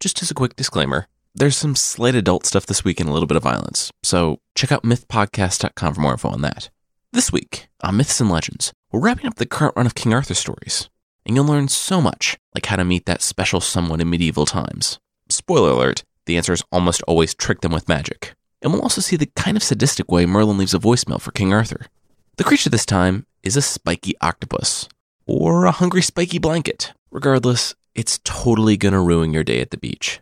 just as a quick disclaimer, there's some slight adult stuff this week and a little bit of violence, so check out mythpodcast.com for more info on that. This week, on Myths and Legends, we're wrapping up the current run of King Arthur stories, and you'll learn so much, like how to meet that special someone in medieval times. Spoiler alert, the answer is almost always trick them with magic. And we'll also see the kind of sadistic way Merlin leaves a voicemail for King Arthur. The creature this time is a spiky octopus, or a hungry spiky blanket. Regardless, it's totally gonna ruin your day at the beach.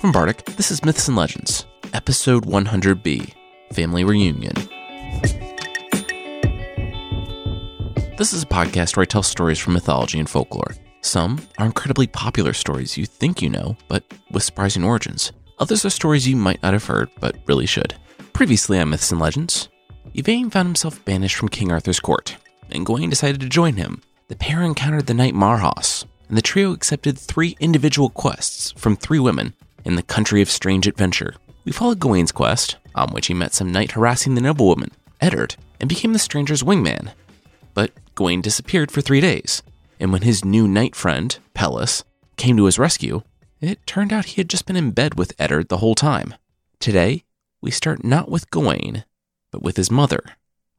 From Bardic, this is Myths and Legends, Episode 100B Family Reunion. This is a podcast where I tell stories from mythology and folklore. Some are incredibly popular stories you think you know, but with surprising origins. Others are stories you might not have heard, but really should. Previously on Myths and Legends, Yvain found himself banished from King Arthur's court, and Gawain decided to join him. The pair encountered the knight Marhaus, and the trio accepted three individual quests from three women in the country of strange adventure. We followed Gawain's quest, on which he met some knight harassing the noblewoman, Eddard, and became the stranger's wingman. But Gawain disappeared for three days, and when his new knight friend, Pellis, came to his rescue, it turned out he had just been in bed with Eddard the whole time. Today, we start not with Gawain, but with his mother,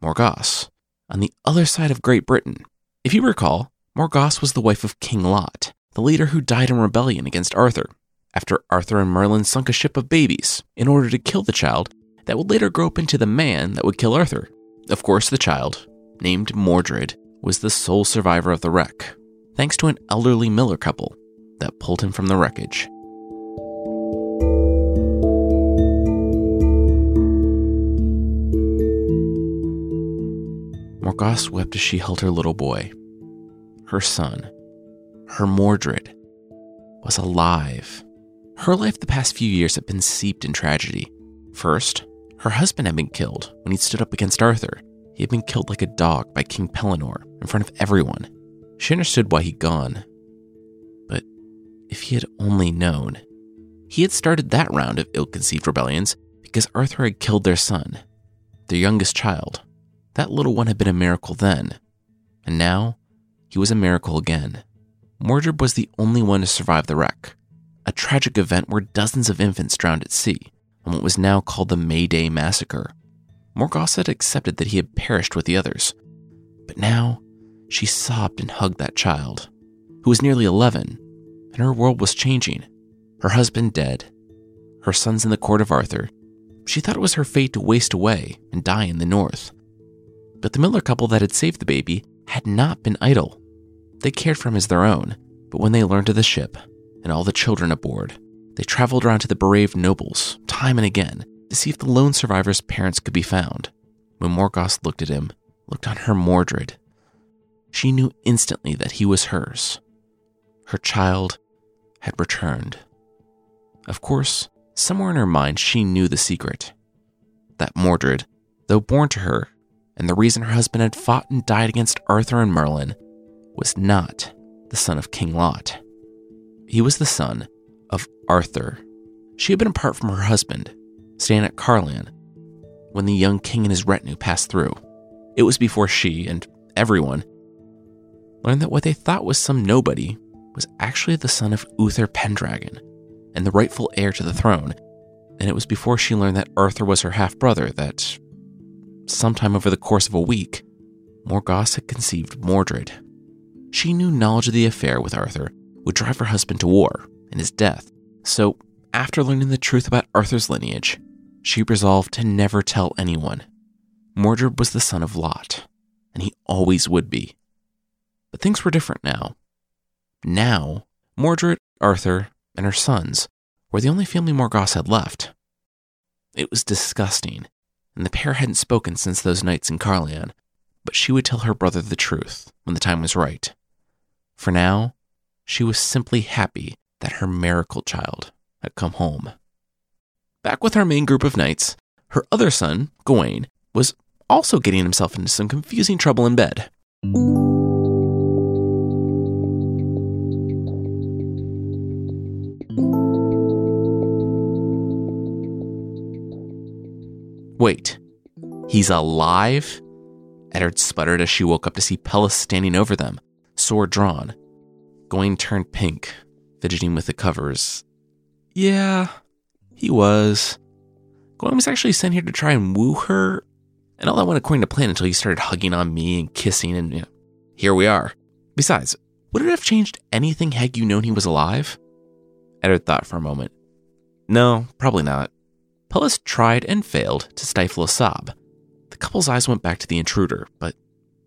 Morgause, on the other side of Great Britain. If you recall, Morgause was the wife of King Lot, the leader who died in rebellion against Arthur, after Arthur and Merlin sunk a ship of babies in order to kill the child that would later grow up into the man that would kill Arthur. Of course, the child, named Mordred, was the sole survivor of the wreck, thanks to an elderly miller couple that pulled him from the wreckage. Morgause wept as she held her little boy. Her son, her Mordred, was alive. Her life the past few years had been seeped in tragedy. First, her husband had been killed when he stood up against Arthur. He had been killed like a dog by King Pellinore in front of everyone. She understood why he'd gone. But if he had only known, he had started that round of ill conceived rebellions because Arthur had killed their son, their youngest child. That little one had been a miracle then, and now he was a miracle again. Mordred was the only one to survive the wreck, a tragic event where dozens of infants drowned at sea on what was now called the May Day Massacre. Morgause had accepted that he had perished with the others, but now she sobbed and hugged that child, who was nearly 11, and her world was changing. Her husband dead, her sons in the court of Arthur. She thought it was her fate to waste away and die in the north. But the Miller couple that had saved the baby had not been idle. They cared for him as their own, but when they learned of the ship and all the children aboard, they traveled around to the bereaved nobles time and again to see if the lone survivor's parents could be found. When Morgause looked at him, looked on her Mordred, she knew instantly that he was hers. Her child had returned. Of course, somewhere in her mind, she knew the secret. That Mordred, though born to her, and the reason her husband had fought and died against Arthur and Merlin, was not the son of King Lot. He was the son of Arthur. She had been apart from her husband, staying at Caerleon, when the young king and his retinue passed through. It was before she and everyone learned that what they thought was some nobody was actually the son of Uther Pendragon and the rightful heir to the throne. And it was before she learned that Arthur was her half brother that, sometime over the course of a week, Morgause had conceived Mordred. She knew knowledge of the affair with Arthur would drive her husband to war and his death. So, after learning the truth about Arthur's lineage, she resolved to never tell anyone. Mordred was the son of Lot, and he always would be. But things were different now. Now, Mordred, Arthur, and her sons were the only family Morgause had left. It was disgusting, and the pair hadn't spoken since those nights in Caerleon, but she would tell her brother the truth when the time was right. For now, she was simply happy that her miracle child had come home. Back with our main group of knights, her other son, Gawain, was also getting himself into some confusing trouble in bed. Wait, he's alive? Eddard sputtered as she woke up to see Pellis standing over them, sword drawn. Gawain turned pink, fidgeting with the covers. Yeah, he was. Gawain was actually sent here to try and woo her, and all that went according to plan until he started hugging on me and kissing, and you know, here we are. Besides, would it have changed anything had you known he was alive? Eddard thought for a moment. No, probably not. Pellis tried and failed to stifle a sob. The couple's eyes went back to the intruder, but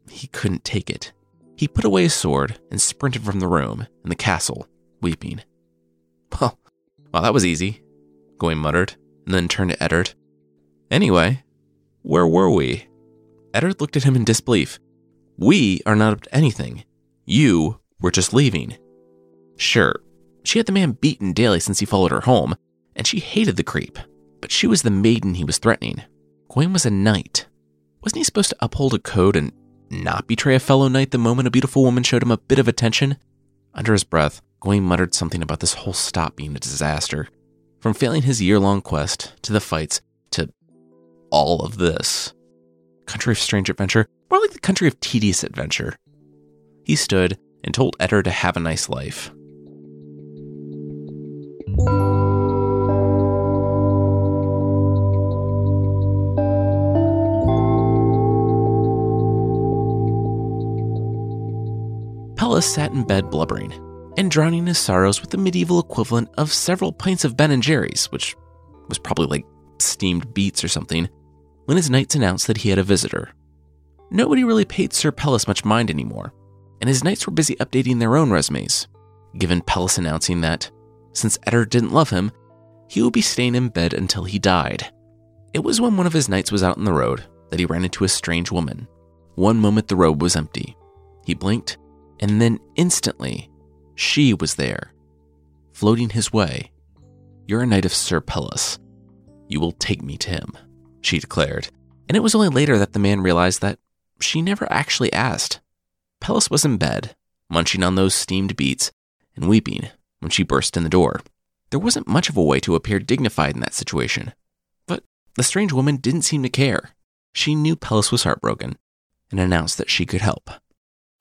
he couldn't take it. He put away his sword and sprinted from the room and the castle, weeping. Well, well, that was easy, Gawain muttered, and then turned to Eddard. Anyway, where were we? Eddard looked at him in disbelief. We are not up to anything. You were just leaving. Sure, she had the man beaten daily since he followed her home, and she hated the creep, but she was the maiden he was threatening. Gawain was a knight. Wasn't he supposed to uphold a code and not betray a fellow knight the moment a beautiful woman showed him a bit of attention? Under his breath, Gawain muttered something about this whole stop being a disaster. From failing his year long quest, to the fights, to all of this. Country of strange adventure, more like the country of tedious adventure. He stood and told Eddard to have a nice life. Pellis sat in bed blubbering and drowning his sorrows with the medieval equivalent of several pints of Ben and Jerry's, which was probably like steamed beets or something, when his knights announced that he had a visitor. Nobody really paid Sir Pellis much mind anymore, and his knights were busy updating their own resumes, given Pellis announcing that, since Eddard didn't love him, he would be staying in bed until he died. It was when one of his knights was out on the road that he ran into a strange woman. One moment the road was empty. He blinked, and then instantly, she was there, floating his way. You're a knight of Sir Pellis. You will take me to him, she declared. And it was only later that the man realized that she never actually asked. Pellis was in bed, munching on those steamed beets and weeping when she burst in the door. There wasn't much of a way to appear dignified in that situation. But the strange woman didn't seem to care. She knew Pellis was heartbroken and announced that she could help.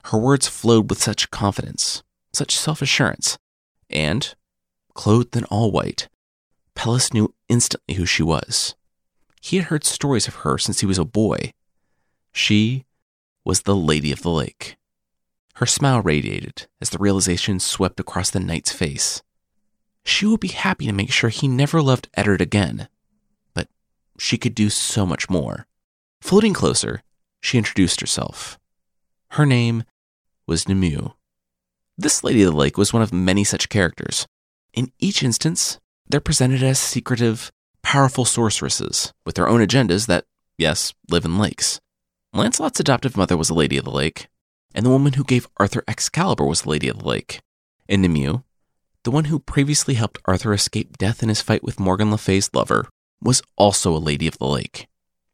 Her words flowed with such confidence, such self assurance, and, clothed in all white, Pellis knew instantly who she was. He had heard stories of her since he was a boy. She was the Lady of the Lake. Her smile radiated as the realization swept across the knight's face. She would be happy to make sure he never loved Eddard again, but she could do so much more. Floating closer, she introduced herself. Her name was Nimue. This Lady of the Lake was one of many such characters. In each instance, they're presented as secretive, powerful sorceresses with their own agendas that, yes, live in lakes. Lancelot's adoptive mother was a Lady of the Lake, and the woman who gave Arthur Excalibur was the Lady of the Lake. And Nimue, the one who previously helped Arthur escape death in his fight with Morgan Le Fay's lover, was also a Lady of the Lake.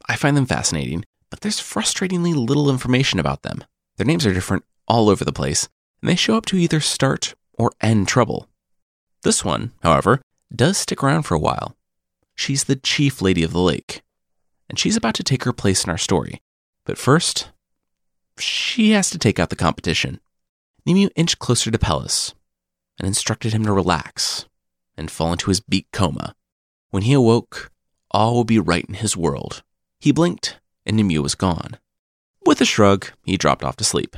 I find them fascinating, but there's frustratingly little information about them. Their names are different all over the place, and they show up to either start or end trouble. This one, however, does stick around for a while. She's the chief lady of the lake, and she's about to take her place in our story. But first, she has to take out the competition. Nimue inched closer to Pellis and instructed him to relax and fall into his beak coma. When he awoke, all would be right in his world. He blinked, and Nimue was gone. With a shrug, he dropped off to sleep.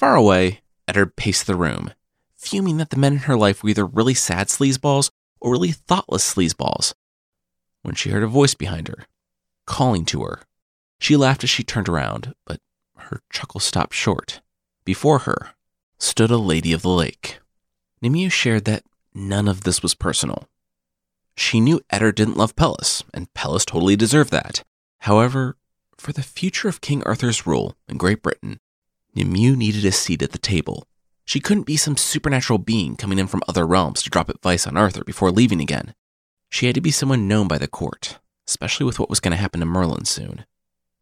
Far away, Eddard paced the room, fuming that the men in her life were either really sad sleazeballs or really thoughtless sleazeballs. When she heard a voice behind her, calling to her, she laughed as she turned around, but her chuckle stopped short. Before her stood a lady of the lake. Nimue shared that none of this was personal. She knew Eddard didn't love Pellis, and Pellis totally deserved that. However, for the future of King Arthur's rule in Great Britain, Nimue needed a seat at the table. She couldn't be some supernatural being coming in from other realms to drop advice on Arthur before leaving again. She had to be someone known by the court, especially with what was going to happen to Merlin soon.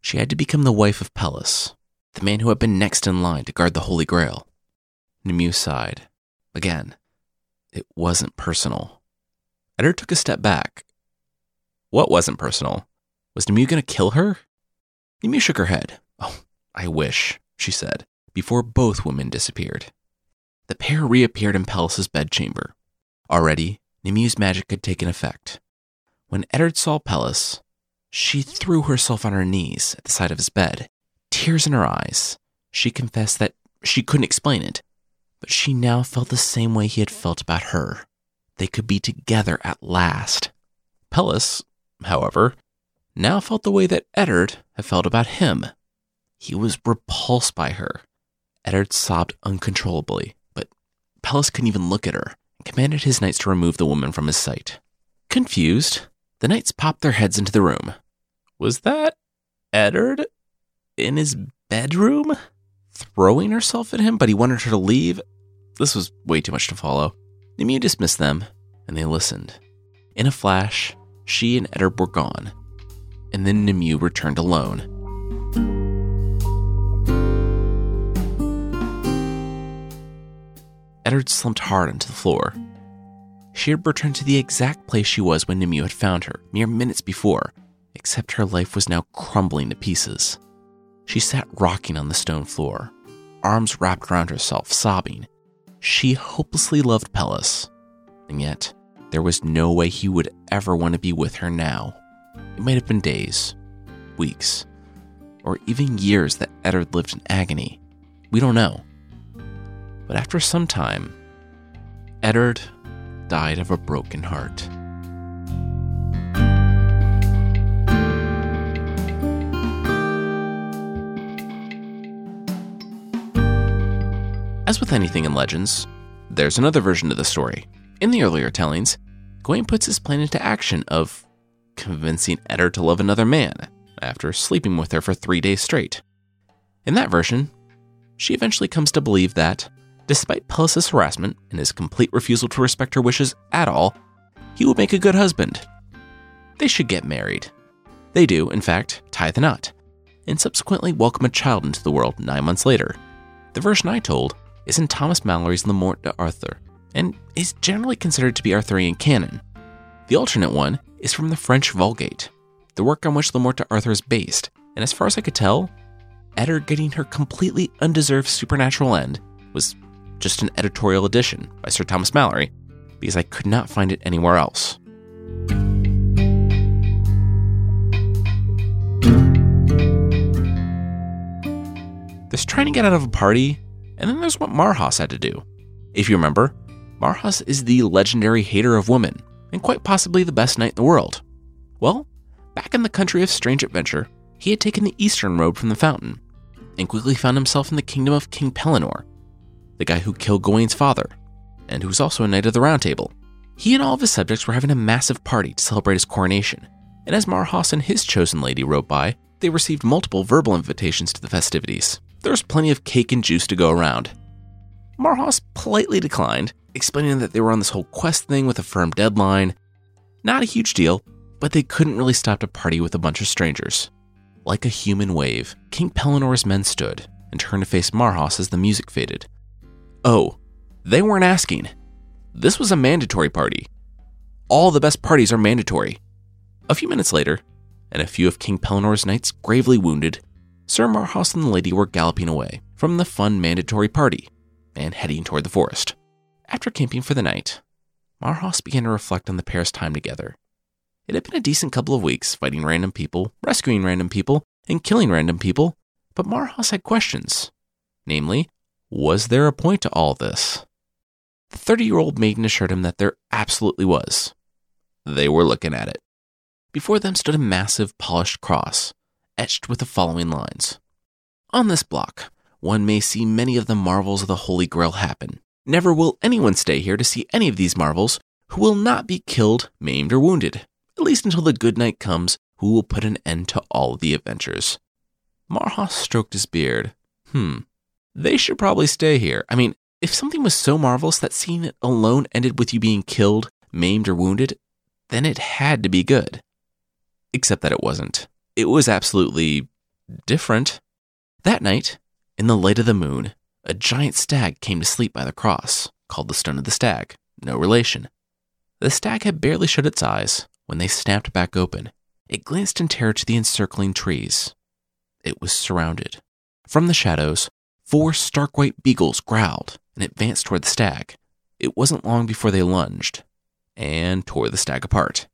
She had to become the wife of Pellis, the man who had been next in line to guard the Holy Grail. Nimue sighed. Again, it wasn't personal. Eddard took a step back. What wasn't personal? Was Nimue going to kill her? Nimue shook her head. Oh, I wish, she said, before both women disappeared. The pair reappeared in Pellis's bedchamber. Already, Nimue's magic had taken effect. When Eddard saw Pellis, she threw herself on her knees at the side of his bed, tears in her eyes. She confessed that she couldn't explain it, but she now felt the same way he had felt about her. They could be together at last. Pellis, however, now felt the way that Eddard had felt about him. He was repulsed by her. Eddard sobbed uncontrollably, but Pellis couldn't even look at her and commanded his knights to remove the woman from his sight. Confused, the knights popped their heads into the room. Was that Eddard in his bedroom? Throwing herself at him, but he wanted her to leave? This was way too much to follow. Nimue dismissed them, and they listened. In a flash, she and Eddard were gone, and then Nimue returned alone. Eddard slumped hard onto the floor. She had returned to the exact place she was when Nimue had found her, mere minutes before, except her life was now crumbling to pieces. She sat rocking on the stone floor, arms wrapped around herself, sobbing. She hopelessly loved Pellis, and yet there was no way he would ever want to be with her now. It might have been days, weeks, or even years that Eddard lived in agony. We don't know. But after some time, Eddard died of a broken heart. As with anything in legends, there's another version of the story. In the earlier tellings, Gawain puts his plan into action of convincing Eddard to love another man after sleeping with her for three days straight. In that version, she eventually comes to believe that Despite Pellis's harassment and his complete refusal to respect her wishes at all, he would make a good husband. They should get married. They do, in fact, tie the knot, and subsequently welcome a child into the world nine months later. The version I told is in Thomas Malory's Le Morte d'Arthur, and is generally considered to be Arthurian canon. The alternate one is from the French Vulgate, the work on which Le Morte d'Arthur is based, and as far as I could tell, Eddard getting her completely undeserved supernatural end was just an editorial edition by Sir Thomas Malory, because I could not find it anywhere else. There's trying to get out of a party, and then there's what Marhaus had to do. If you remember, Marhaus is the legendary hater of women, and quite possibly the best knight in the world. Well, back in the country of strange adventure, he had taken the eastern road from the fountain, and quickly found himself in the kingdom of King Pellinore, the guy who killed Gawain's father, and who's also a knight of the Round Table. He and all of his subjects were having a massive party to celebrate his coronation, and as Marhaus and his chosen lady rode by, they received multiple verbal invitations to the festivities. There was plenty of cake and juice to go around. Marhaus politely declined, explaining that they were on this whole quest thing with a firm deadline. Not a huge deal, but they couldn't really stop to party with a bunch of strangers. Like a human wave, King Pellinore's men stood and turned to face Marhaus as the music faded. Oh, they weren't asking. This was a mandatory party. All the best parties are mandatory. A few minutes later, and a few of King Pellinore's knights gravely wounded, Sir Marhaus and the lady were galloping away from the fun mandatory party and heading toward the forest. After camping for the night, Marhaus began to reflect on the pair's time together. It had been a decent couple of weeks fighting random people, rescuing random people, and killing random people, but Marhaus had questions. Namely, was there a point to all this? The 30 year old maiden assured him that there absolutely was. They were looking at it. Before them stood a massive polished cross, etched with the following lines On this block, one may see many of the marvels of the Holy Grail happen. Never will anyone stay here to see any of these marvels who will not be killed, maimed, or wounded, at least until the good night comes who will put an end to all the adventures. Marhaus stroked his beard. Hmm, they should probably stay here. I mean, if something was so marvelous that seeing it alone ended with you being killed, maimed, or wounded, then it had to be good. Except that it wasn't. It was absolutely different. That night, in the light of the moon, a giant stag came to sleep by the cross, called the Stone of the Stag, no relation. The stag had barely shut its eyes when they snapped back open. It glanced in terror to the encircling trees. It was surrounded From the shadows, four stark white beagles growled and advanced toward the stag. It wasn't long before they lunged and tore the stag apart.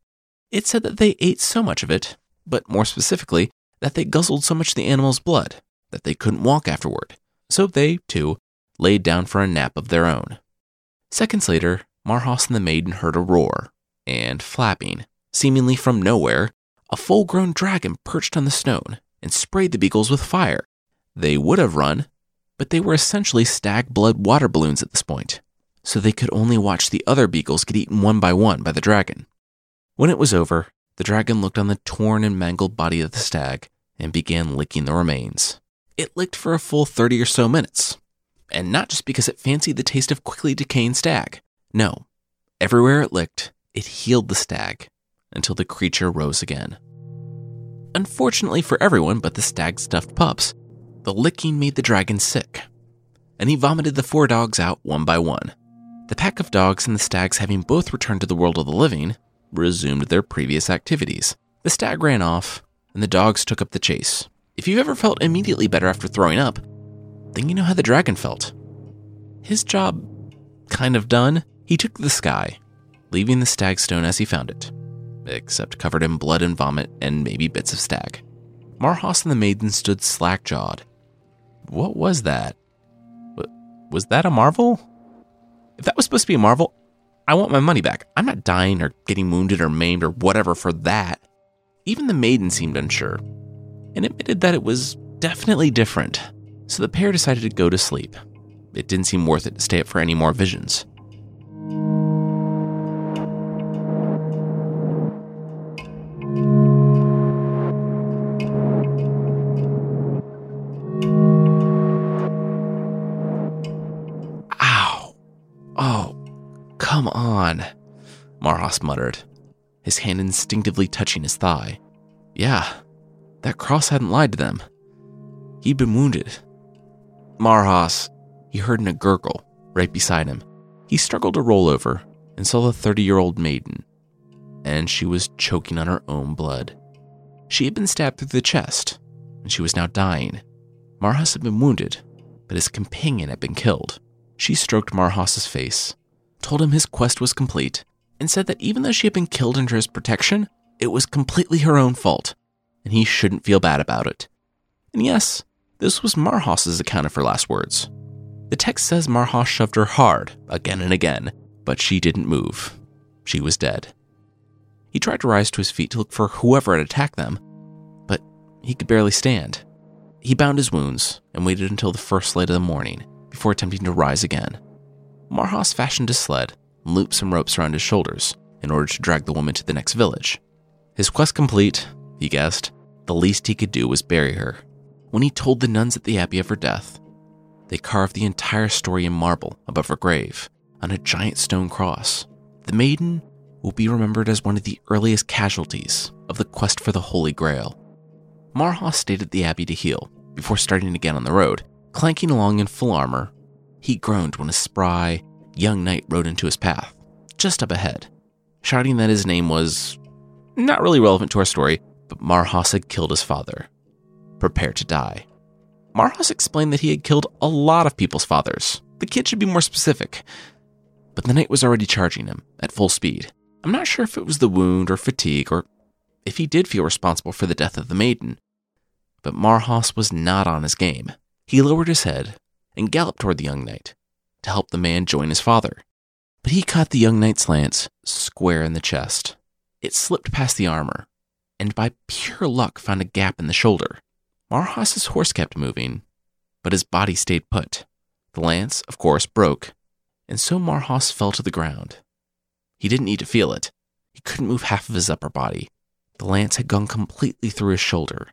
It said that they ate so much of it, but more specifically, that they guzzled so much of the animal's blood that they couldn't walk afterward. So they, too, laid down for a nap of their own. Seconds later, Marhaus and the maiden heard a roar, and flapping, seemingly from nowhere, a full grown dragon perched on the stone and sprayed the beagles with fire. They would have run, but they were essentially stag blood water balloons at this point, so they could only watch the other beagles get eaten one by one by the dragon. When it was over, the dragon looked on the torn and mangled body of the stag and began licking the remains. It licked for a full 30 or so minutes, and not just because it fancied the taste of quickly decaying stag. No, everywhere it licked, it healed the stag until the creature rose again. Unfortunately for everyone but the stag stuffed pups, the licking made the dragon sick, and he vomited the four dogs out one by one. The pack of dogs and the stags, having both returned to the world of the living, resumed their previous activities. The stag ran off, and the dogs took up the chase. If you've ever felt immediately better after throwing up, then you know how the dragon felt. His job kind of done, he took to the sky, leaving the stag stone as he found it, except covered in blood and vomit and maybe bits of stag. Marhaus and the maiden stood slack jawed. What was that? Was that a marvel? If that was supposed to be a marvel, I want my money back. I'm not dying or getting wounded or maimed or whatever for that. Even the maiden seemed unsure and admitted that it was definitely different. So the pair decided to go to sleep. It didn't seem worth it to stay up for any more visions. Marhaus muttered, his hand instinctively touching his thigh. Yeah, that cross hadn't lied to them. He'd been wounded. Marhaus, he heard in a gurgle right beside him. He struggled to roll over and saw the 30 year old maiden, and she was choking on her own blood. She had been stabbed through the chest, and she was now dying. Marhaus had been wounded, but his companion had been killed. She stroked Marhaus's face, told him his quest was complete, and said that even though she had been killed under his protection, it was completely her own fault, and he shouldn't feel bad about it. And yes, this was Marhaus's account of her last words. The text says Marhaus shoved her hard, again and again, but she didn't move. She was dead. He tried to rise to his feet to look for whoever had attacked them, but he could barely stand. He bound his wounds and waited until the first light of the morning before attempting to rise again. Marhaus fashioned a sled and looped some ropes around his shoulders in order to drag the woman to the next village. His quest complete, he guessed, the least he could do was bury her. When he told the nuns at the abbey of her death, they carved the entire story in marble above her grave on a giant stone cross. The maiden will be remembered as one of the earliest casualties of the quest for the Holy Grail. Marhaus stayed at the abbey to heal before starting again on the road. Clanking along in full armor, he groaned when a spry, young knight rode into his path, just up ahead, shouting that his name was not really relevant to our story, but Marhaus had killed his father. Prepare to die. Marhaus explained that he had killed a lot of people's fathers. The kid should be more specific. But the knight was already charging him at full speed. I'm not sure if it was the wound or fatigue or if he did feel responsible for the death of the maiden. But Marhaus was not on his game. He lowered his head and galloped toward the young knight to help the man join his father. But he caught the young knight's lance square in the chest. It slipped past the armor, and by pure luck found a gap in the shoulder. Marhaus's horse kept moving, but his body stayed put. The lance, of course, broke, and so Marhaus fell to the ground. He didn't need to feel it. He couldn't move half of his upper body. The lance had gone completely through his shoulder,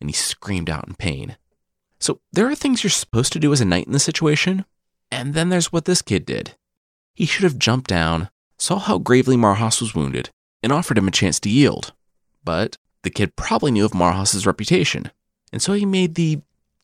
and he screamed out in pain. So there are things you're supposed to do as a knight in this situation, and then there's what this kid did. He should have jumped down, saw how gravely Marhaus was wounded, and offered him a chance to yield. But the kid probably knew of Marhaus's reputation, and so he made the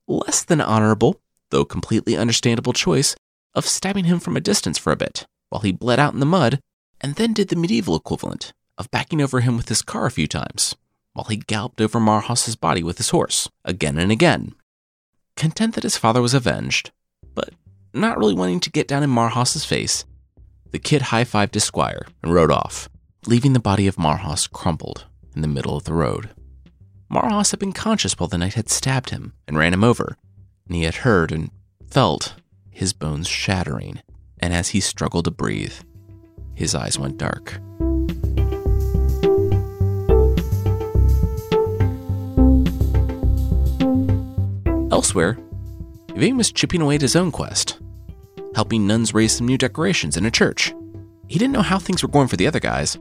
less than honorable, though completely understandable choice of stabbing him from a distance for a bit while he bled out in the mud, and then did the medieval equivalent of backing over him with his car a few times while he galloped over Marhaus's body with his horse again and again. content that his father was avenged, not really wanting to get down in Marhaus's face, the kid high fived his squire and rode off, leaving the body of Marhaus crumpled in the middle of the road. Marhaus had been conscious while the knight had stabbed him and ran him over, and he had heard and felt his bones shattering, and as he struggled to breathe, his eyes went dark. Elsewhere, Yvain was chipping away at his own quest, helping nuns raise some new decorations in a church. He didn't know how things were going for the other guys,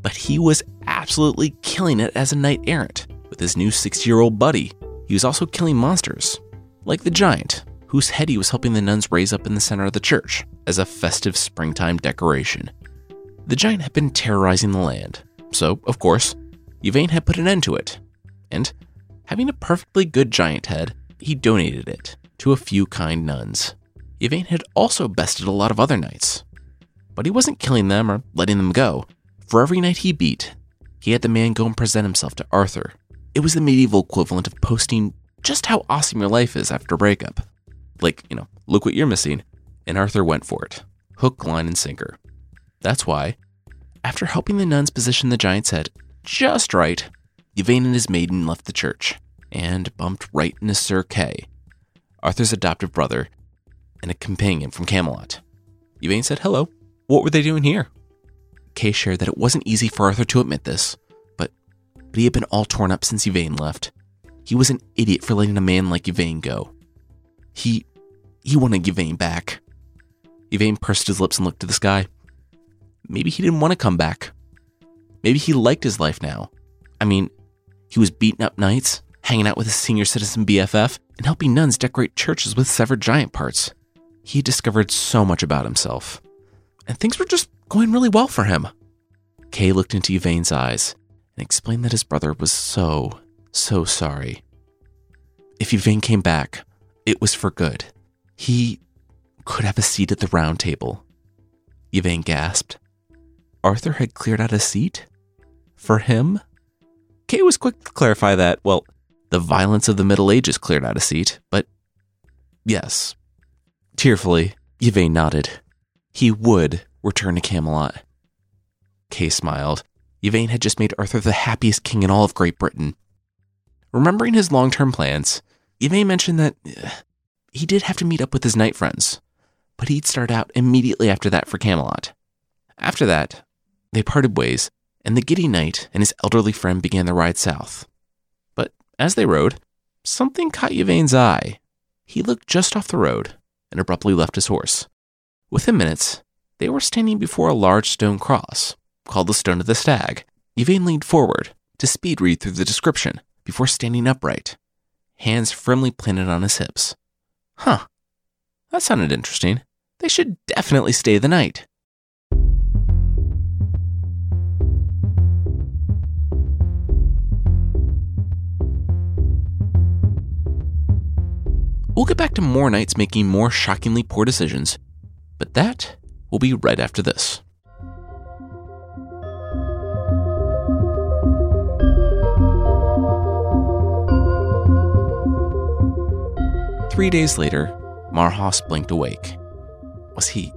but he was absolutely killing it as a knight errant with his new 60 year old buddy. He was also killing monsters, like the giant, whose head he was helping the nuns raise up in the center of the church as a festive springtime decoration. The giant had been terrorizing the land, so, of course, Yvain had put an end to it. And, having a perfectly good giant head, he donated it to a few kind nuns. Yvain had also bested a lot of other knights, but he wasn't killing them or letting them go. For every knight he beat, he had the man go and present himself to Arthur. It was the medieval equivalent of posting just how awesome your life is after a breakup. Like, you know, look what you're missing. And Arthur went for it hook, line, and sinker. That's why, after helping the nuns position the giant's head just right, Yvain and his maiden left the church and bumped right into Sir Kay, Arthur's adoptive brother and a companion from Camelot. Yvain said hello. What were they doing here? Kay shared that it wasn't easy for Arthur to admit this, but, but he had been all torn up since Yvain left. He was an idiot for letting a man like Yvain go. He he wanted Yvain back. Yvain pursed his lips and looked to the sky. Maybe he didn't want to come back. Maybe he liked his life now. I mean, he was beating up knights, hanging out with his senior citizen BFF, and helping nuns decorate churches with severed giant parts. He discovered so much about himself. And things were just going really well for him. Kay looked into Yvain's eyes and explained that his brother was so, so sorry. If Yvain came back, it was for good. He could have a seat at the round table. Yvain gasped. Arthur had cleared out a seat? For him? Kay was quick to clarify that, well, the violence of the Middle Ages cleared out a seat, but yes. Tearfully, Yvain nodded. He would return to Camelot. Kay smiled. Yvain had just made Arthur the happiest king in all of Great Britain. Remembering his long term plans, Yvain mentioned that uh, he did have to meet up with his knight friends, but he'd start out immediately after that for Camelot. After that, they parted ways, and the giddy knight and his elderly friend began the ride south. But as they rode, something caught Yvain's eye. He looked just off the road and abruptly left his horse. Within minutes, they were standing before a large stone cross, called the Stone of the Stag. Yvain leaned forward to speed read through the description before standing upright, hands firmly planted on his hips. Huh, that sounded interesting. They should definitely stay the night. We'll get back to more knights making more shockingly poor decisions, but that will be right after this. Three days later, Marhaus blinked awake. Was he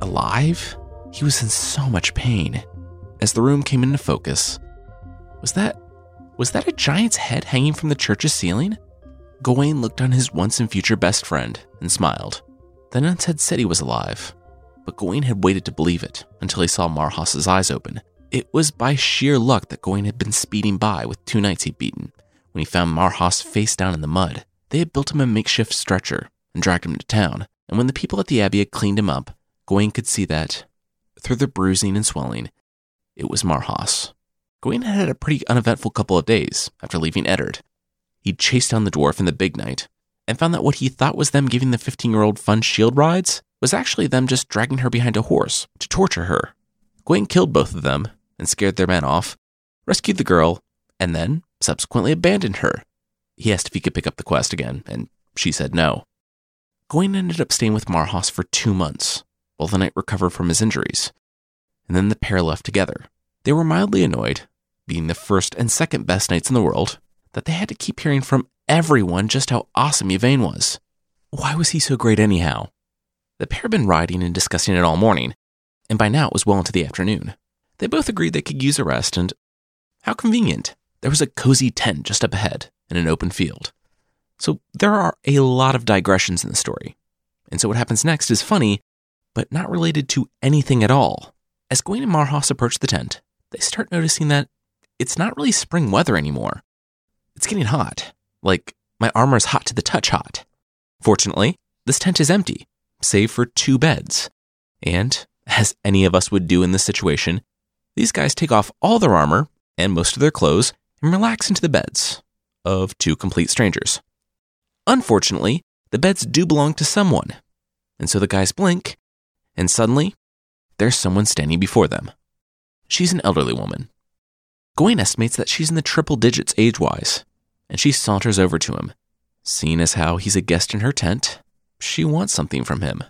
alive? He was in so much pain. As the room came into focus, was that was that a giant's head hanging from the church's ceiling? Gawain looked on his once and future best friend and smiled. The nuns had said he was alive, but Gawain had waited to believe it until he saw Marhaus's eyes open. It was by sheer luck that Gawain had been speeding by with two knights he'd beaten when he found Marhaus face down in the mud. They had built him a makeshift stretcher and dragged him to town, and when the people at the abbey had cleaned him up, Gawain could see that, through the bruising and swelling, it was Marhaus. Gawain had had a pretty uneventful couple of days after leaving Eddard. He'd chased down the dwarf and the big knight, and found that what he thought was them giving the 15 year old fun shield rides was actually them just dragging her behind a horse to torture her. Gawain killed both of them and scared their men off, rescued the girl, and then subsequently abandoned her he asked if he could pick up the quest again, and she said no. Gawain ended up staying with Marhaus for two months, while the knight recovered from his injuries, and then the pair left together. They were mildly annoyed, being the first and second best knights in the world, that they had to keep hearing from everyone just how awesome Yvain was. Why was he so great anyhow? The pair had been riding and discussing it all morning, and by now it was well into the afternoon. They both agreed they could use a rest, and how convenient. There was a cozy tent just up ahead in an open field. So there are a lot of digressions in the story. And so what happens next is funny, but not related to anything at all. As Gawain and Marhaus approach the tent, they start noticing that it's not really spring weather anymore. It's getting hot. Like, my armor is hot to the touch hot. Fortunately, this tent is empty, save for two beds. And, as any of us would do in this situation, these guys take off all their armor and most of their clothes and relax into the beds of two complete strangers. Unfortunately, the beds do belong to someone. And so the guys blink, and suddenly, there's someone standing before them. She's an elderly woman. Gawain estimates that she's in the triple digits age wise, and she saunters over to him. Seeing as how he's a guest in her tent, she wants something from him.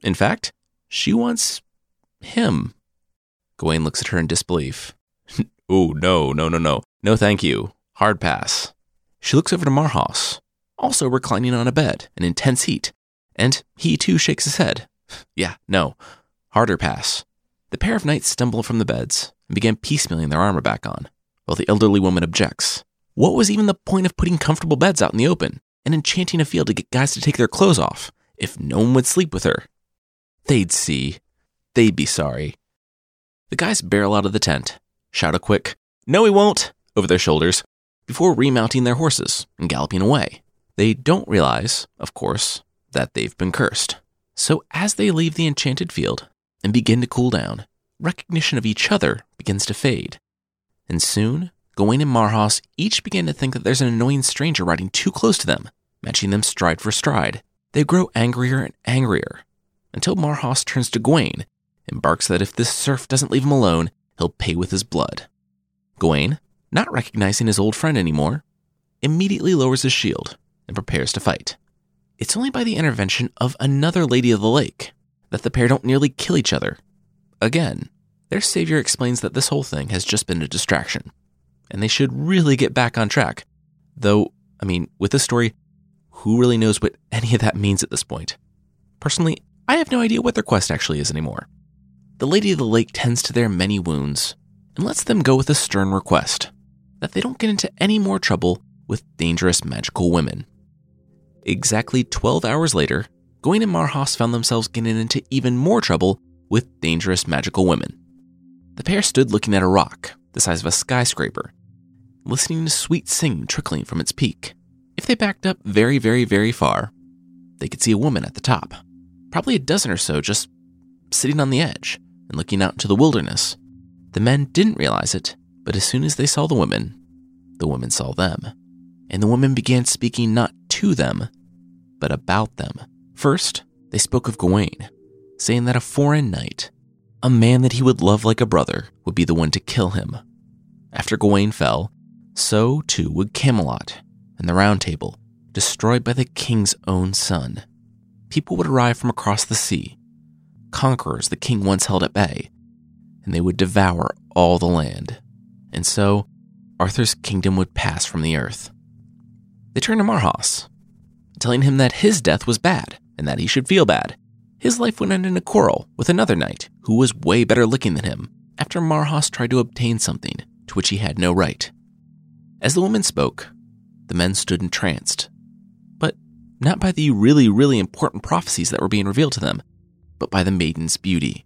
In fact, she wants him. Gawain looks at her in disbelief. oh, no, no, no, no. No, thank you. Hard pass. She looks over to Marhaus, also reclining on a bed in intense heat, and he too shakes his head. Yeah, no. Harder pass. The pair of knights stumble from the beds and begin piecemealing their armor back on, while the elderly woman objects. What was even the point of putting comfortable beds out in the open and enchanting a field to get guys to take their clothes off if no one would sleep with her? They'd see. They'd be sorry. The guys barrel out of the tent, shout a quick, No, he won't, over their shoulders, before remounting their horses and galloping away. They don't realize, of course, that they've been cursed. So as they leave the enchanted field and begin to cool down, recognition of each other begins to fade. And soon, Gawain and Marhaus each begin to think that there's an annoying stranger riding too close to them, matching them stride for stride. They grow angrier and angrier, until Marhaus turns to Gawain and barks that if this serf doesn't leave him alone, he'll pay with his blood. Gawain, not recognizing his old friend anymore, immediately lowers his shield and prepares to fight. It's only by the intervention of another Lady of the Lake that the pair don't nearly kill each other. Again, their savior explains that this whole thing has just been a distraction, and they should really get back on track. Though, I mean, with this story, who really knows what any of that means at this point? Personally, I have no idea what their quest actually is anymore. The Lady of the Lake tends to their many wounds and lets them go with a stern request that they don't get into any more trouble with dangerous magical women. Exactly 12 hours later, Gawain and Marhaus found themselves getting into even more trouble with dangerous magical women. The pair stood looking at a rock the size of a skyscraper, listening to sweet singing trickling from its peak. If they backed up very, very, very far, they could see a woman at the top, probably a dozen or so just sitting on the edge and looking out into the wilderness. The men didn't realize it, but as soon as they saw the women, the women saw them. And the women began speaking not to them, but about them. First, they spoke of Gawain, saying that a foreign knight, a man that he would love like a brother, would be the one to kill him. After Gawain fell, so too would Camelot and the Round Table, destroyed by the king's own son. People would arrive from across the sea, conquerors the king once held at bay, and they would devour all the land. And so, Arthur's kingdom would pass from the earth. They turned to Marhaus, telling him that his death was bad and that he should feel bad. His life would end in a quarrel with another knight who was way better looking than him after Marhaus tried to obtain something to which he had no right. As the woman spoke, the men stood entranced, but not by the really, really important prophecies that were being revealed to them, but by the maiden's beauty.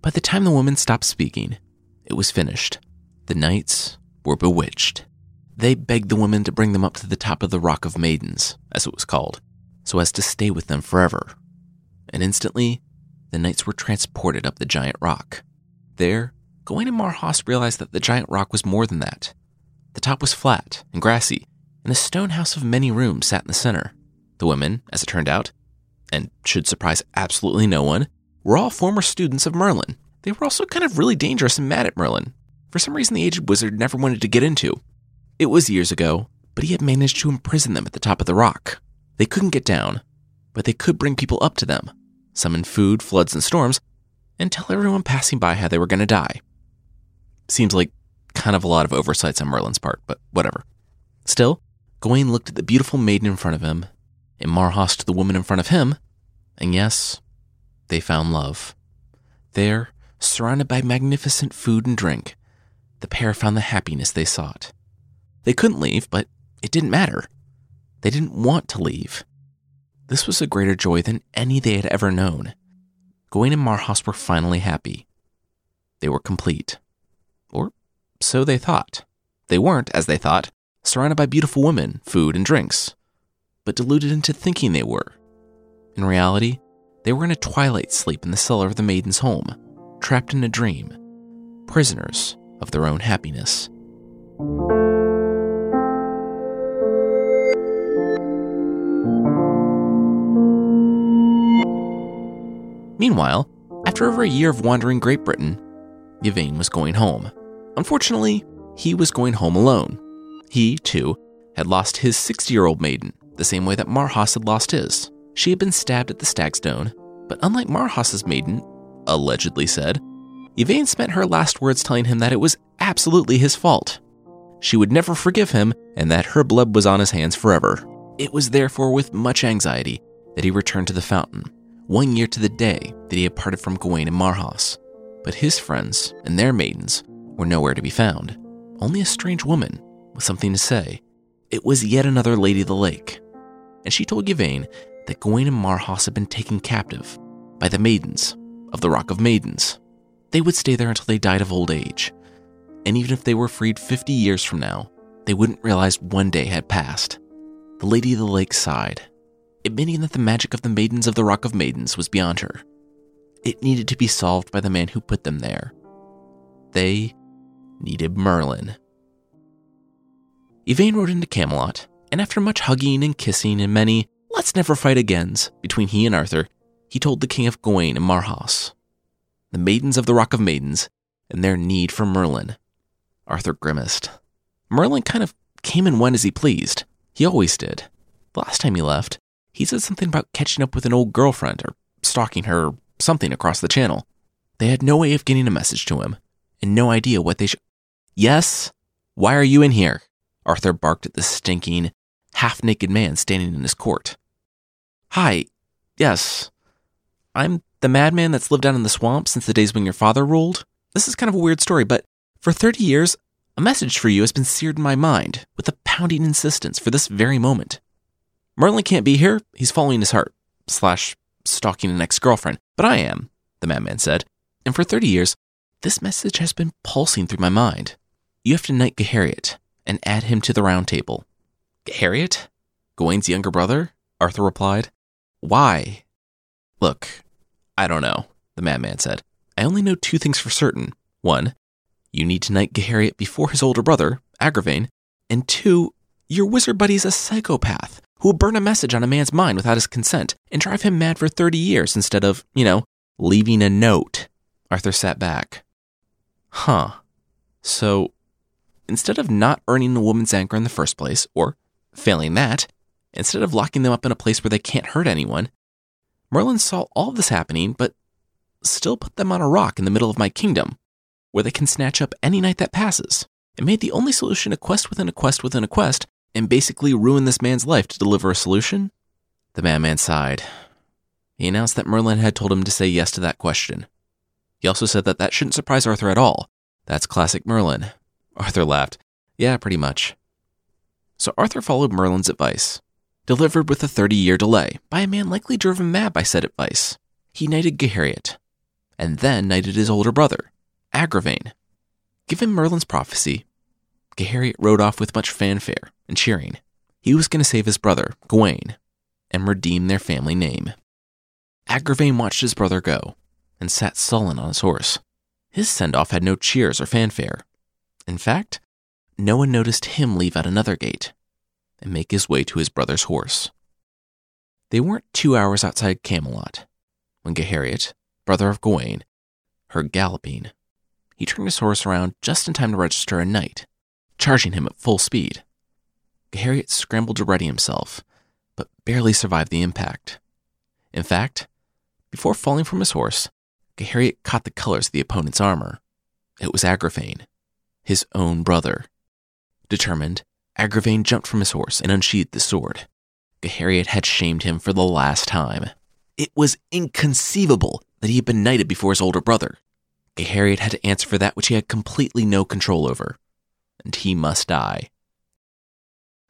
By the time the woman stopped speaking, it was finished. The knights were bewitched. They begged the woman to bring them up to the top of the Rock of Maidens, as it was called, so as to stay with them forever. And instantly, the knights were transported up the giant rock. There, Gawain and Marhaus realized that the giant rock was more than that. The top was flat and grassy, and a stone house of many rooms sat in the center. The women, as it turned out, and should surprise absolutely no one, were all former students of Merlin. They were also kind of really dangerous and mad at Merlin. For some reason, the aged wizard never wanted to get into, it was years ago, but he had managed to imprison them at the top of the rock. They couldn't get down, but they could bring people up to them, summon food, floods, and storms, and tell everyone passing by how they were going to die. Seems like kind of a lot of oversights on Merlin's part, but whatever. Still, Gawain looked at the beautiful maiden in front of him, and Marhaus to the woman in front of him, and yes, they found love. There, surrounded by magnificent food and drink, the pair found the happiness they sought. They couldn't leave, but it didn't matter. They didn't want to leave. This was a greater joy than any they had ever known. Gawain and Marhaus were finally happy. They were complete. So they thought. They weren't, as they thought, surrounded by beautiful women, food, and drinks, but deluded into thinking they were. In reality, they were in a twilight sleep in the cellar of the maiden's home, trapped in a dream, prisoners of their own happiness. Meanwhile, after over a year of wandering Great Britain, Yvain was going home. Unfortunately, he was going home alone. He, too, had lost his 60 year old maiden, the same way that Marhaus had lost his. She had been stabbed at the Stagstone, but unlike Marhaus's maiden, allegedly said, Yvain spent her last words telling him that it was absolutely his fault. She would never forgive him and that her blood was on his hands forever. It was therefore with much anxiety that he returned to the fountain, one year to the day that he had parted from Gawain and Marhaus. But his friends and their maidens were nowhere to be found. Only a strange woman with something to say. It was yet another Lady of the Lake, and she told Yvain that Gawain and Marhaus had been taken captive by the maidens of the Rock of Maidens. They would stay there until they died of old age, and even if they were freed 50 years from now, they wouldn't realize one day had passed. The Lady of the Lake sighed, admitting that the magic of the Maidens of the Rock of Maidens was beyond her. It needed to be solved by the man who put them there. They needed Merlin. Yvain rode into Camelot, and after much hugging and kissing and many let's never fight agains between he and Arthur, he told the king of Gawain and Marhaus, the maidens of the Rock of Maidens, and their need for Merlin. Arthur grimaced. Merlin kind of came and went as he pleased. He always did. The last time he left, he said something about catching up with an old girlfriend or stalking her or something across the channel. They had no way of getting a message to him and no idea what they should. Yes? Why are you in here? Arthur barked at the stinking, half naked man standing in his court. Hi, yes. I'm the madman that's lived down in the swamp since the days when your father ruled. This is kind of a weird story, but for 30 years, a message for you has been seared in my mind with a pounding insistence for this very moment. Merlin can't be here. He's following his heart, slash, stalking an ex girlfriend. But I am, the madman said. And for 30 years, this message has been pulsing through my mind. You have to knight Gahariet and add him to the round table. Gahariet? Gawain's younger brother? Arthur replied. Why? Look, I don't know, the madman said. I only know two things for certain. One, you need to knight Gahariet before his older brother, Agravain. And two, your wizard buddy's a psychopath who will burn a message on a man's mind without his consent and drive him mad for 30 years instead of, you know, leaving a note. Arthur sat back. Huh. So instead of not earning the woman's anger in the first place, or failing that, instead of locking them up in a place where they can't hurt anyone, Merlin saw all this happening, but still put them on a rock in the middle of my kingdom, where they can snatch up any knight that passes, and made the only solution a quest within a quest within a quest, and basically ruin this man's life to deliver a solution? The madman sighed. He announced that Merlin had told him to say yes to that question. He also said that that shouldn't surprise Arthur at all. That's classic Merlin. Arthur laughed. Yeah, pretty much. So Arthur followed Merlin's advice, delivered with a 30 year delay by a man likely driven mad by said advice. He knighted Gahariet, and then knighted his older brother, Agravain. Given Merlin's prophecy, Gahariet rode off with much fanfare and cheering. He was going to save his brother, Gawain, and redeem their family name. Agravain watched his brother go and sat sullen on his horse. His send off had no cheers or fanfare. In fact, no one noticed him leave at another gate and make his way to his brother's horse. They weren't two hours outside Camelot when Gahariet, brother of Gawain, heard galloping. He turned his horse around just in time to register a knight, charging him at full speed. Gahariet scrambled to ready himself, but barely survived the impact. In fact, before falling from his horse, Gahariet caught the colors of the opponent's armor. It was Agravain, his own brother. Determined, Agravain jumped from his horse and unsheathed the sword. Gahariet had shamed him for the last time. It was inconceivable that he had been knighted before his older brother. Gahariet had to answer for that which he had completely no control over, and he must die.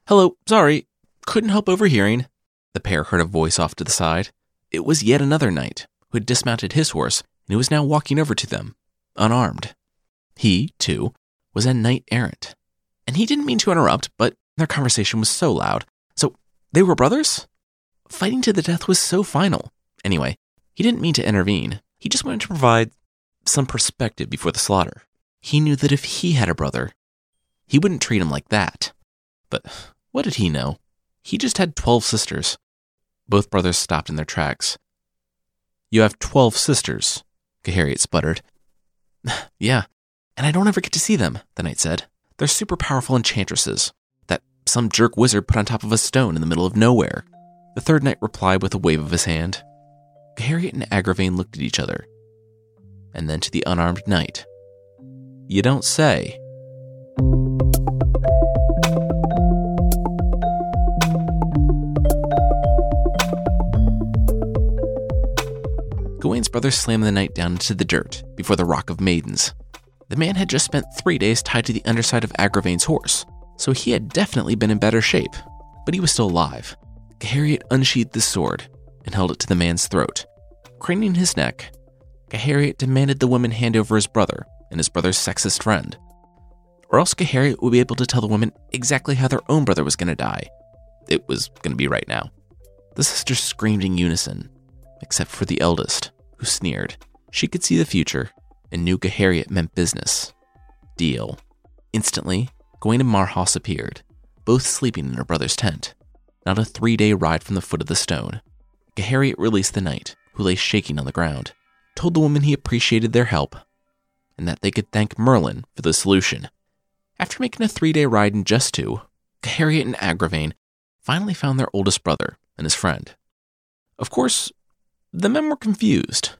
Hello, sorry, couldn't help overhearing. The pair heard a voice off to the side. It was yet another knight who had dismounted his horse and who was now walking over to them, unarmed. He, too, was a knight errant. And he didn't mean to interrupt, but their conversation was so loud. So, they were brothers? Fighting to the death was so final. Anyway, he didn't mean to intervene. He just wanted to provide some perspective before the slaughter. He knew that if he had a brother, he wouldn't treat him like that. But what did he know? He just had 12 sisters. Both brothers stopped in their tracks. You have 12 sisters, Gahariet sputtered. yeah, and I don't ever get to see them, the knight said. They're super powerful enchantresses that some jerk wizard put on top of a stone in the middle of nowhere. The third knight replied with a wave of his hand. Harriet and Agravain looked at each other, and then to the unarmed knight. You don't say. Gawain's brother slammed the knight down into the dirt before the Rock of Maidens. The man had just spent three days tied to the underside of Agravain's horse, so he had definitely been in better shape, but he was still alive. Gahariet unsheathed the sword and held it to the man's throat. Craning his neck, Gahariet demanded the woman hand over his brother and his brother's sexist friend. Or else Gahariet would be able to tell the woman exactly how their own brother was going to die. It was going to be right now. The sisters screamed in unison, except for the eldest, who sneered. She could see the future and knew Gahariet meant business. Deal. Instantly, Gawain and Marhaus appeared, both sleeping in her brother's tent, not a three day ride from the foot of the stone. Gahariet released the knight, who lay shaking on the ground, told the woman he appreciated their help, and that they could thank Merlin for the solution. After making a three day ride in just two, Gahariet and Agravain finally found their oldest brother and his friend. Of course, the men were confused.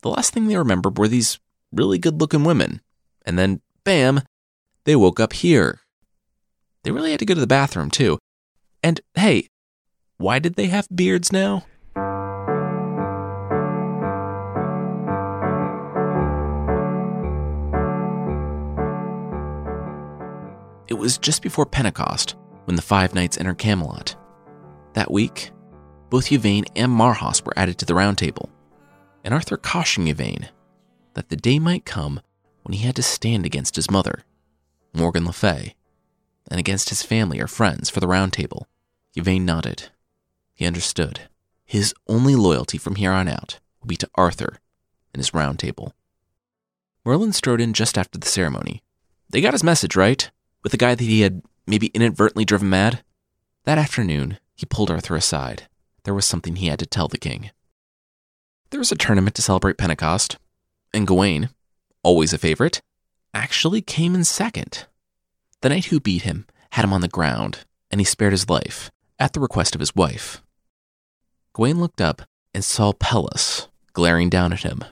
The last thing they remembered were these really good looking women, and then, bam, they woke up here. They really had to go to the bathroom, too. And hey, why did they have beards now? It was just before Pentecost when the five knights entered Camelot. That week, both Yvain and Marhaus were added to the round table, and Arthur cautioned Yvain that the day might come when he had to stand against his mother, Morgan Le Fay, and against his family or friends for the round table. Yvain nodded. He understood. His only loyalty from here on out would be to Arthur and his round table. Merlin strode in just after the ceremony. They got his message, right? With the guy that he had maybe inadvertently driven mad? That afternoon, he pulled Arthur aside. There was something he had to tell the king. There was a tournament to celebrate Pentecost, and Gawain, always a favorite, actually came in second. The knight who beat him had him on the ground, and he spared his life at the request of his wife. Gawain looked up and saw Pelleas glaring down at him.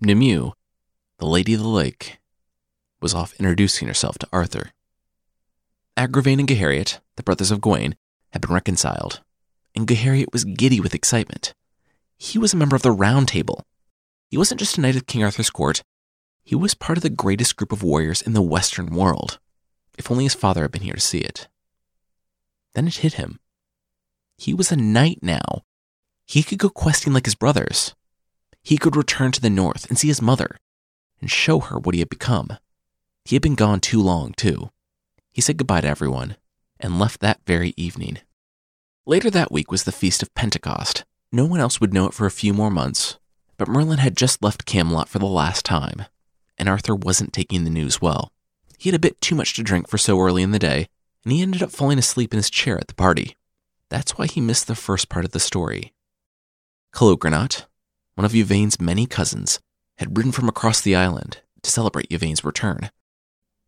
Nimue, the Lady of the Lake, was off introducing herself to Arthur. Agravain and Gahariet, the brothers of Gawain, had been reconciled, and Gahariet was giddy with excitement. He was a member of the Round Table. He wasn't just a knight of King Arthur's court, he was part of the greatest group of warriors in the Western world. If only his father had been here to see it. Then it hit him. He was a knight now. He could go questing like his brothers. He could return to the north and see his mother and show her what he had become. He had been gone too long, too. He said goodbye to everyone and left that very evening. Later that week was the Feast of Pentecost. No one else would know it for a few more months, but Merlin had just left Camelot for the last time, and Arthur wasn't taking the news well. He had a bit too much to drink for so early in the day, and he ended up falling asleep in his chair at the party. That's why he missed the first part of the story. Calogrenant, one of Yvain's many cousins, had ridden from across the island to celebrate Yvain's return.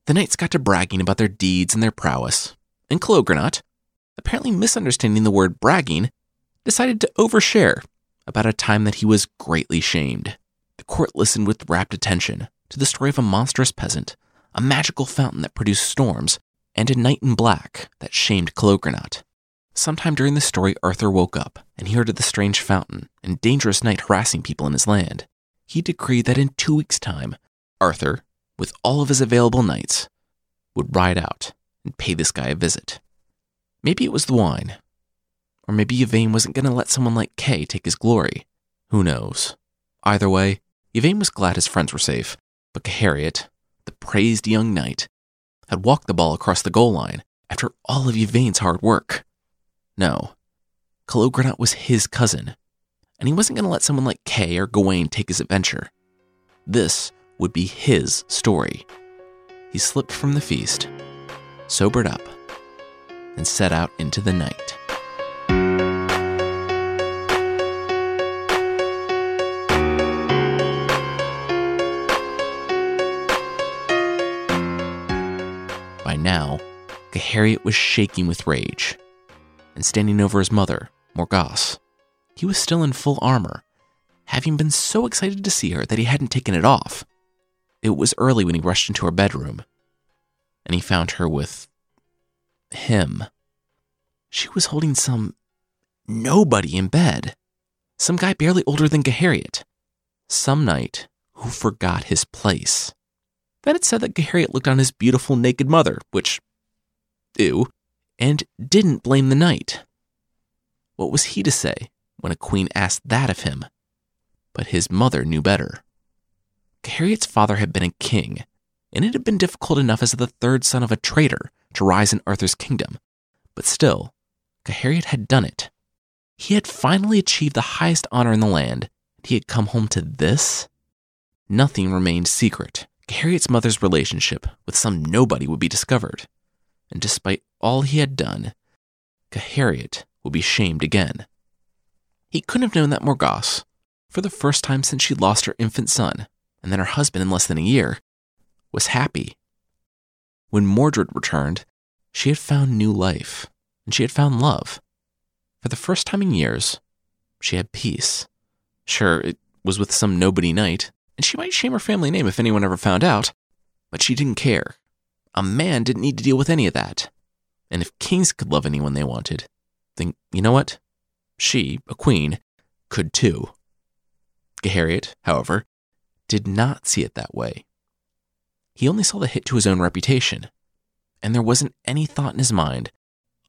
The knights got to bragging about their deeds and their prowess, and Calogrenant, apparently misunderstanding the word bragging, decided to overshare about a time that he was greatly shamed. The court listened with rapt attention to the story of a monstrous peasant, a magical fountain that produced storms, and a knight in black that shamed Calogrenant. Sometime during the story, Arthur woke up and he heard of the strange fountain and dangerous knight harassing people in his land. He decreed that in two weeks' time, Arthur, with all of his available knights, would ride out and pay this guy a visit. Maybe it was the wine, or maybe Yvain wasn't going to let someone like Kay take his glory. Who knows? Either way, Yvain was glad his friends were safe, but Gahariet, the praised young knight, had walked the ball across the goal line after all of Yvain's hard work. No, Calogrenant was his cousin, and he wasn't going to let someone like Kay or Gawain take his adventure. This would be his story. He slipped from the feast, sobered up, and set out into the night. By now, Gahariet was shaking with rage and standing over his mother, Morgause, He was still in full armor, having been so excited to see her that he hadn't taken it off. It was early when he rushed into her bedroom, and he found her with him. She was holding some nobody in bed, some guy barely older than Gahariet, some knight who forgot his place. Then it said that Gahariet looked on his beautiful naked mother, which, ew, and didn't blame the knight. What was he to say when a queen asked that of him? But his mother knew better. Gahariet's father had been a king, and it had been difficult enough as the third son of a traitor to rise in Arthur's kingdom. But still, Gahariet had done it. He had finally achieved the highest honor in the land, and he had come home to this? Nothing remained secret. Gahariet's mother's relationship with some nobody would be discovered, and despite all he had done, Gahariet would be shamed again. He couldn't have known that Morgause, for the first time since she lost her infant son, and then her husband in less than a year, was happy. When Mordred returned, she had found new life, and she had found love. For the first time in years, she had peace. Sure, it was with some nobody knight, and she might shame her family name if anyone ever found out, but she didn't care. A man didn't need to deal with any of that. And if kings could love anyone they wanted, then you know what? She, a queen, could too. Gahariet, however, did not see it that way. He only saw the hit to his own reputation, and there wasn't any thought in his mind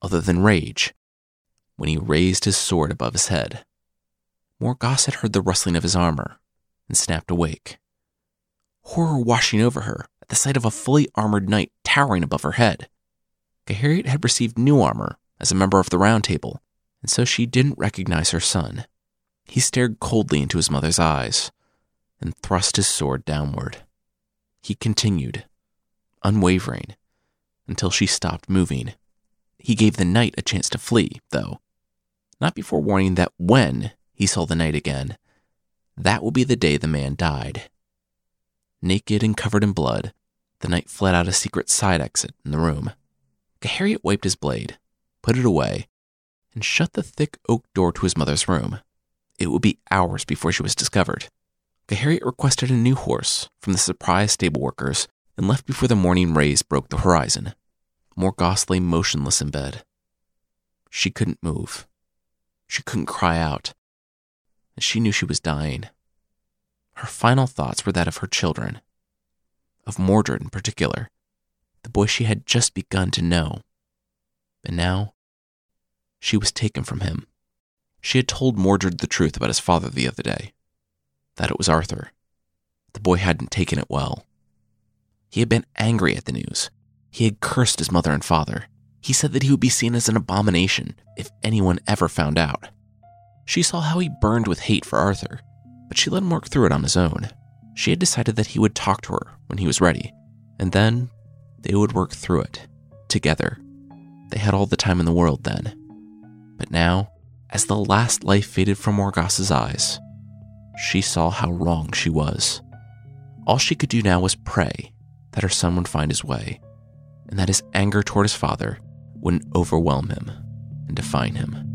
other than rage when he raised his sword above his head. Morgause had heard the rustling of his armor and snapped awake. Horror washing over her at the sight of a fully armored knight towering above her head. Gahariet had received new armor as a member of the Round Table, and so she didn't recognize her son. He stared coldly into his mother's eyes and thrust his sword downward. He continued, unwavering, until she stopped moving. He gave the knight a chance to flee, though, not before warning that when he saw the knight again, that will be the day the man died. Naked and covered in blood, the knight fled out a secret side exit in the room. Gahariet wiped his blade, put it away, and shut the thick oak door to his mother's room. It would be hours before she was discovered. Gahariet requested a new horse from the surprised stable workers and left before the morning rays broke the horizon. Morgause lay motionless in bed. She couldn't move. She couldn't cry out she knew she was dying. Her final thoughts were that of her children, of Mordred in particular, the boy she had just begun to know. And now, she was taken from him. She had told Mordred the truth about his father the other day that it was Arthur. The boy hadn't taken it well. He had been angry at the news. He had cursed his mother and father. He said that he would be seen as an abomination if anyone ever found out. She saw how he burned with hate for Arthur, but she let him work through it on his own. She had decided that he would talk to her when he was ready, and then they would work through it together. They had all the time in the world then. But now, as the last life faded from Morgause's eyes, she saw how wrong she was. All she could do now was pray that her son would find his way, and that his anger toward his father wouldn't overwhelm him and define him.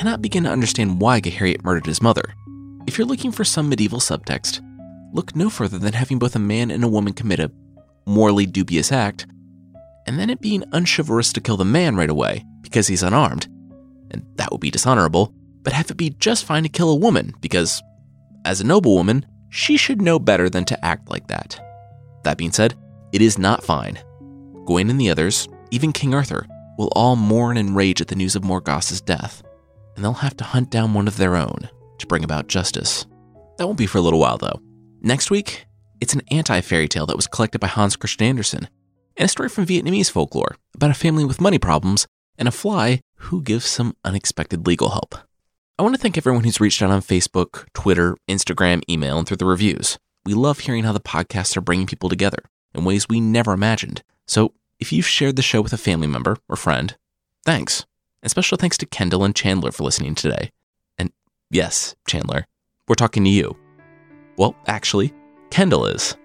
Cannot begin to understand why Harriet murdered his mother. If you're looking for some medieval subtext, look no further than having both a man and a woman commit a morally dubious act, and then it being unchivalrous to kill the man right away because he's unarmed, and that would be dishonorable, but have it be just fine to kill a woman because, as a noble woman, she should know better than to act like that. That being said, it is not fine. Gawain and the others, even King Arthur, will all mourn and rage at the news of Morgause's death, and they'll have to hunt down one of their own to bring about justice. That won't be for a little while, though. Next week, it's an anti fairy tale that was collected by Hans Christian Andersen, and a story from Vietnamese folklore about a family with money problems and a fly who gives some unexpected legal help. I want to thank everyone who's reached out on Facebook, Twitter, Instagram, email, and through the reviews. We love hearing how the podcasts are bringing people together in ways we never imagined. So if you've shared the show with a family member or friend, thanks. And special thanks to Kendall and Chandler for listening today. And yes, Chandler, we're talking to you. Well, actually, Kendall is.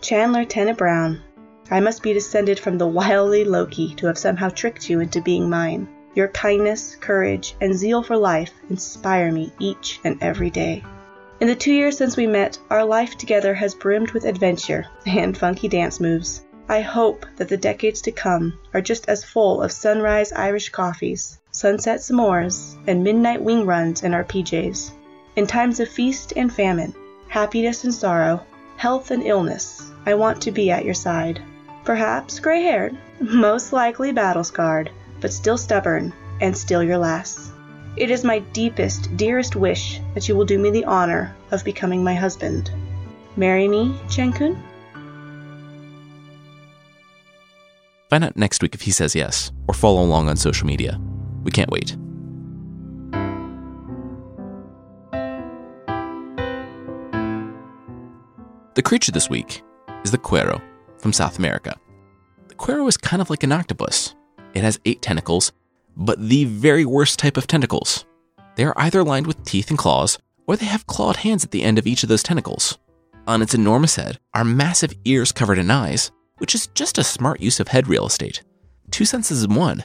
Chandler Tennant Brown. I must be descended from the wily Loki to have somehow tricked you into being mine. Your kindness, courage, and zeal for life inspire me each and every day. In the two years since we met, our life together has brimmed with adventure and funky dance moves. I hope that the decades to come are just as full of sunrise Irish coffees, sunset s'mores, and midnight wing runs in our PJs. In times of feast and famine, happiness and sorrow, health and illness, I want to be at your side. Perhaps gray haired, most likely battle scarred, but still stubborn and still your lass. It is my deepest, dearest wish that you will do me the honor of becoming my husband. Marry me, Chankun? Find out next week if he says yes, or follow along on social media. We can't wait. The creature this week is the Cuero from South America. The Cuero is kind of like an octopus. It has eight tentacles but the very worst type of tentacles. They are either lined with teeth and claws, or they have clawed hands at the end of each of those tentacles. On its enormous head are massive ears covered in eyes, which is just a smart use of head real estate. Two senses in one.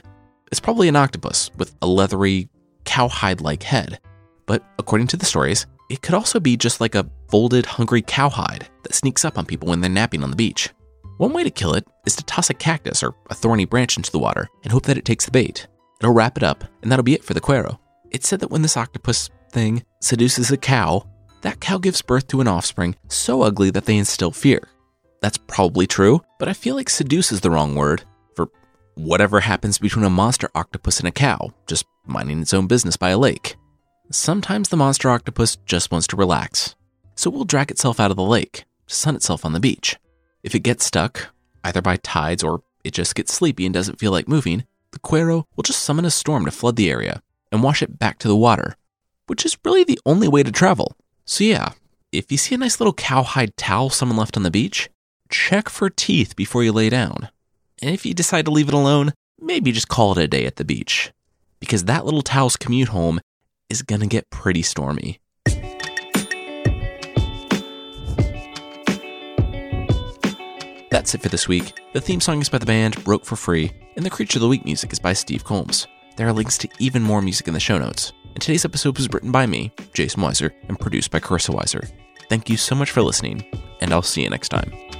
It's probably an octopus with a leathery, cowhide like head, but according to the stories, it could also be just like a folded, hungry cowhide that sneaks up on people when they're napping on the beach. One way to kill it is to toss a cactus or a thorny branch into the water and hope that it takes the bait. It'll wrap it up, and that'll be it for the Cuero. It's said that when this octopus thing seduces a cow, that cow gives birth to an offspring so ugly that they instill fear. That's probably true, but I feel like seduce is the wrong word for whatever happens between a monster octopus and a cow, just minding its own business by a lake. Sometimes the monster octopus just wants to relax, so it will drag itself out of the lake to sun itself on the beach. If it gets stuck, either by tides or it just gets sleepy and doesn't feel like moving, the Cuero will just summon a storm to flood the area and wash it back to the water, which is really the only way to travel. So, yeah, if you see a nice little cowhide towel someone left on the beach, check for teeth before you lay down. And if you decide to leave it alone, maybe just call it a day at the beach, because that little towel's commute home is gonna get pretty stormy. That's it for this week. The theme song is by the band Broke for Free, and the Creature of the Week music is by Steve Combs. There are links to even more music in the show notes. And today's episode was written by me, Jason Weiser, and produced by Carissa Weiser. Thank you so much for listening, and I'll see you next time.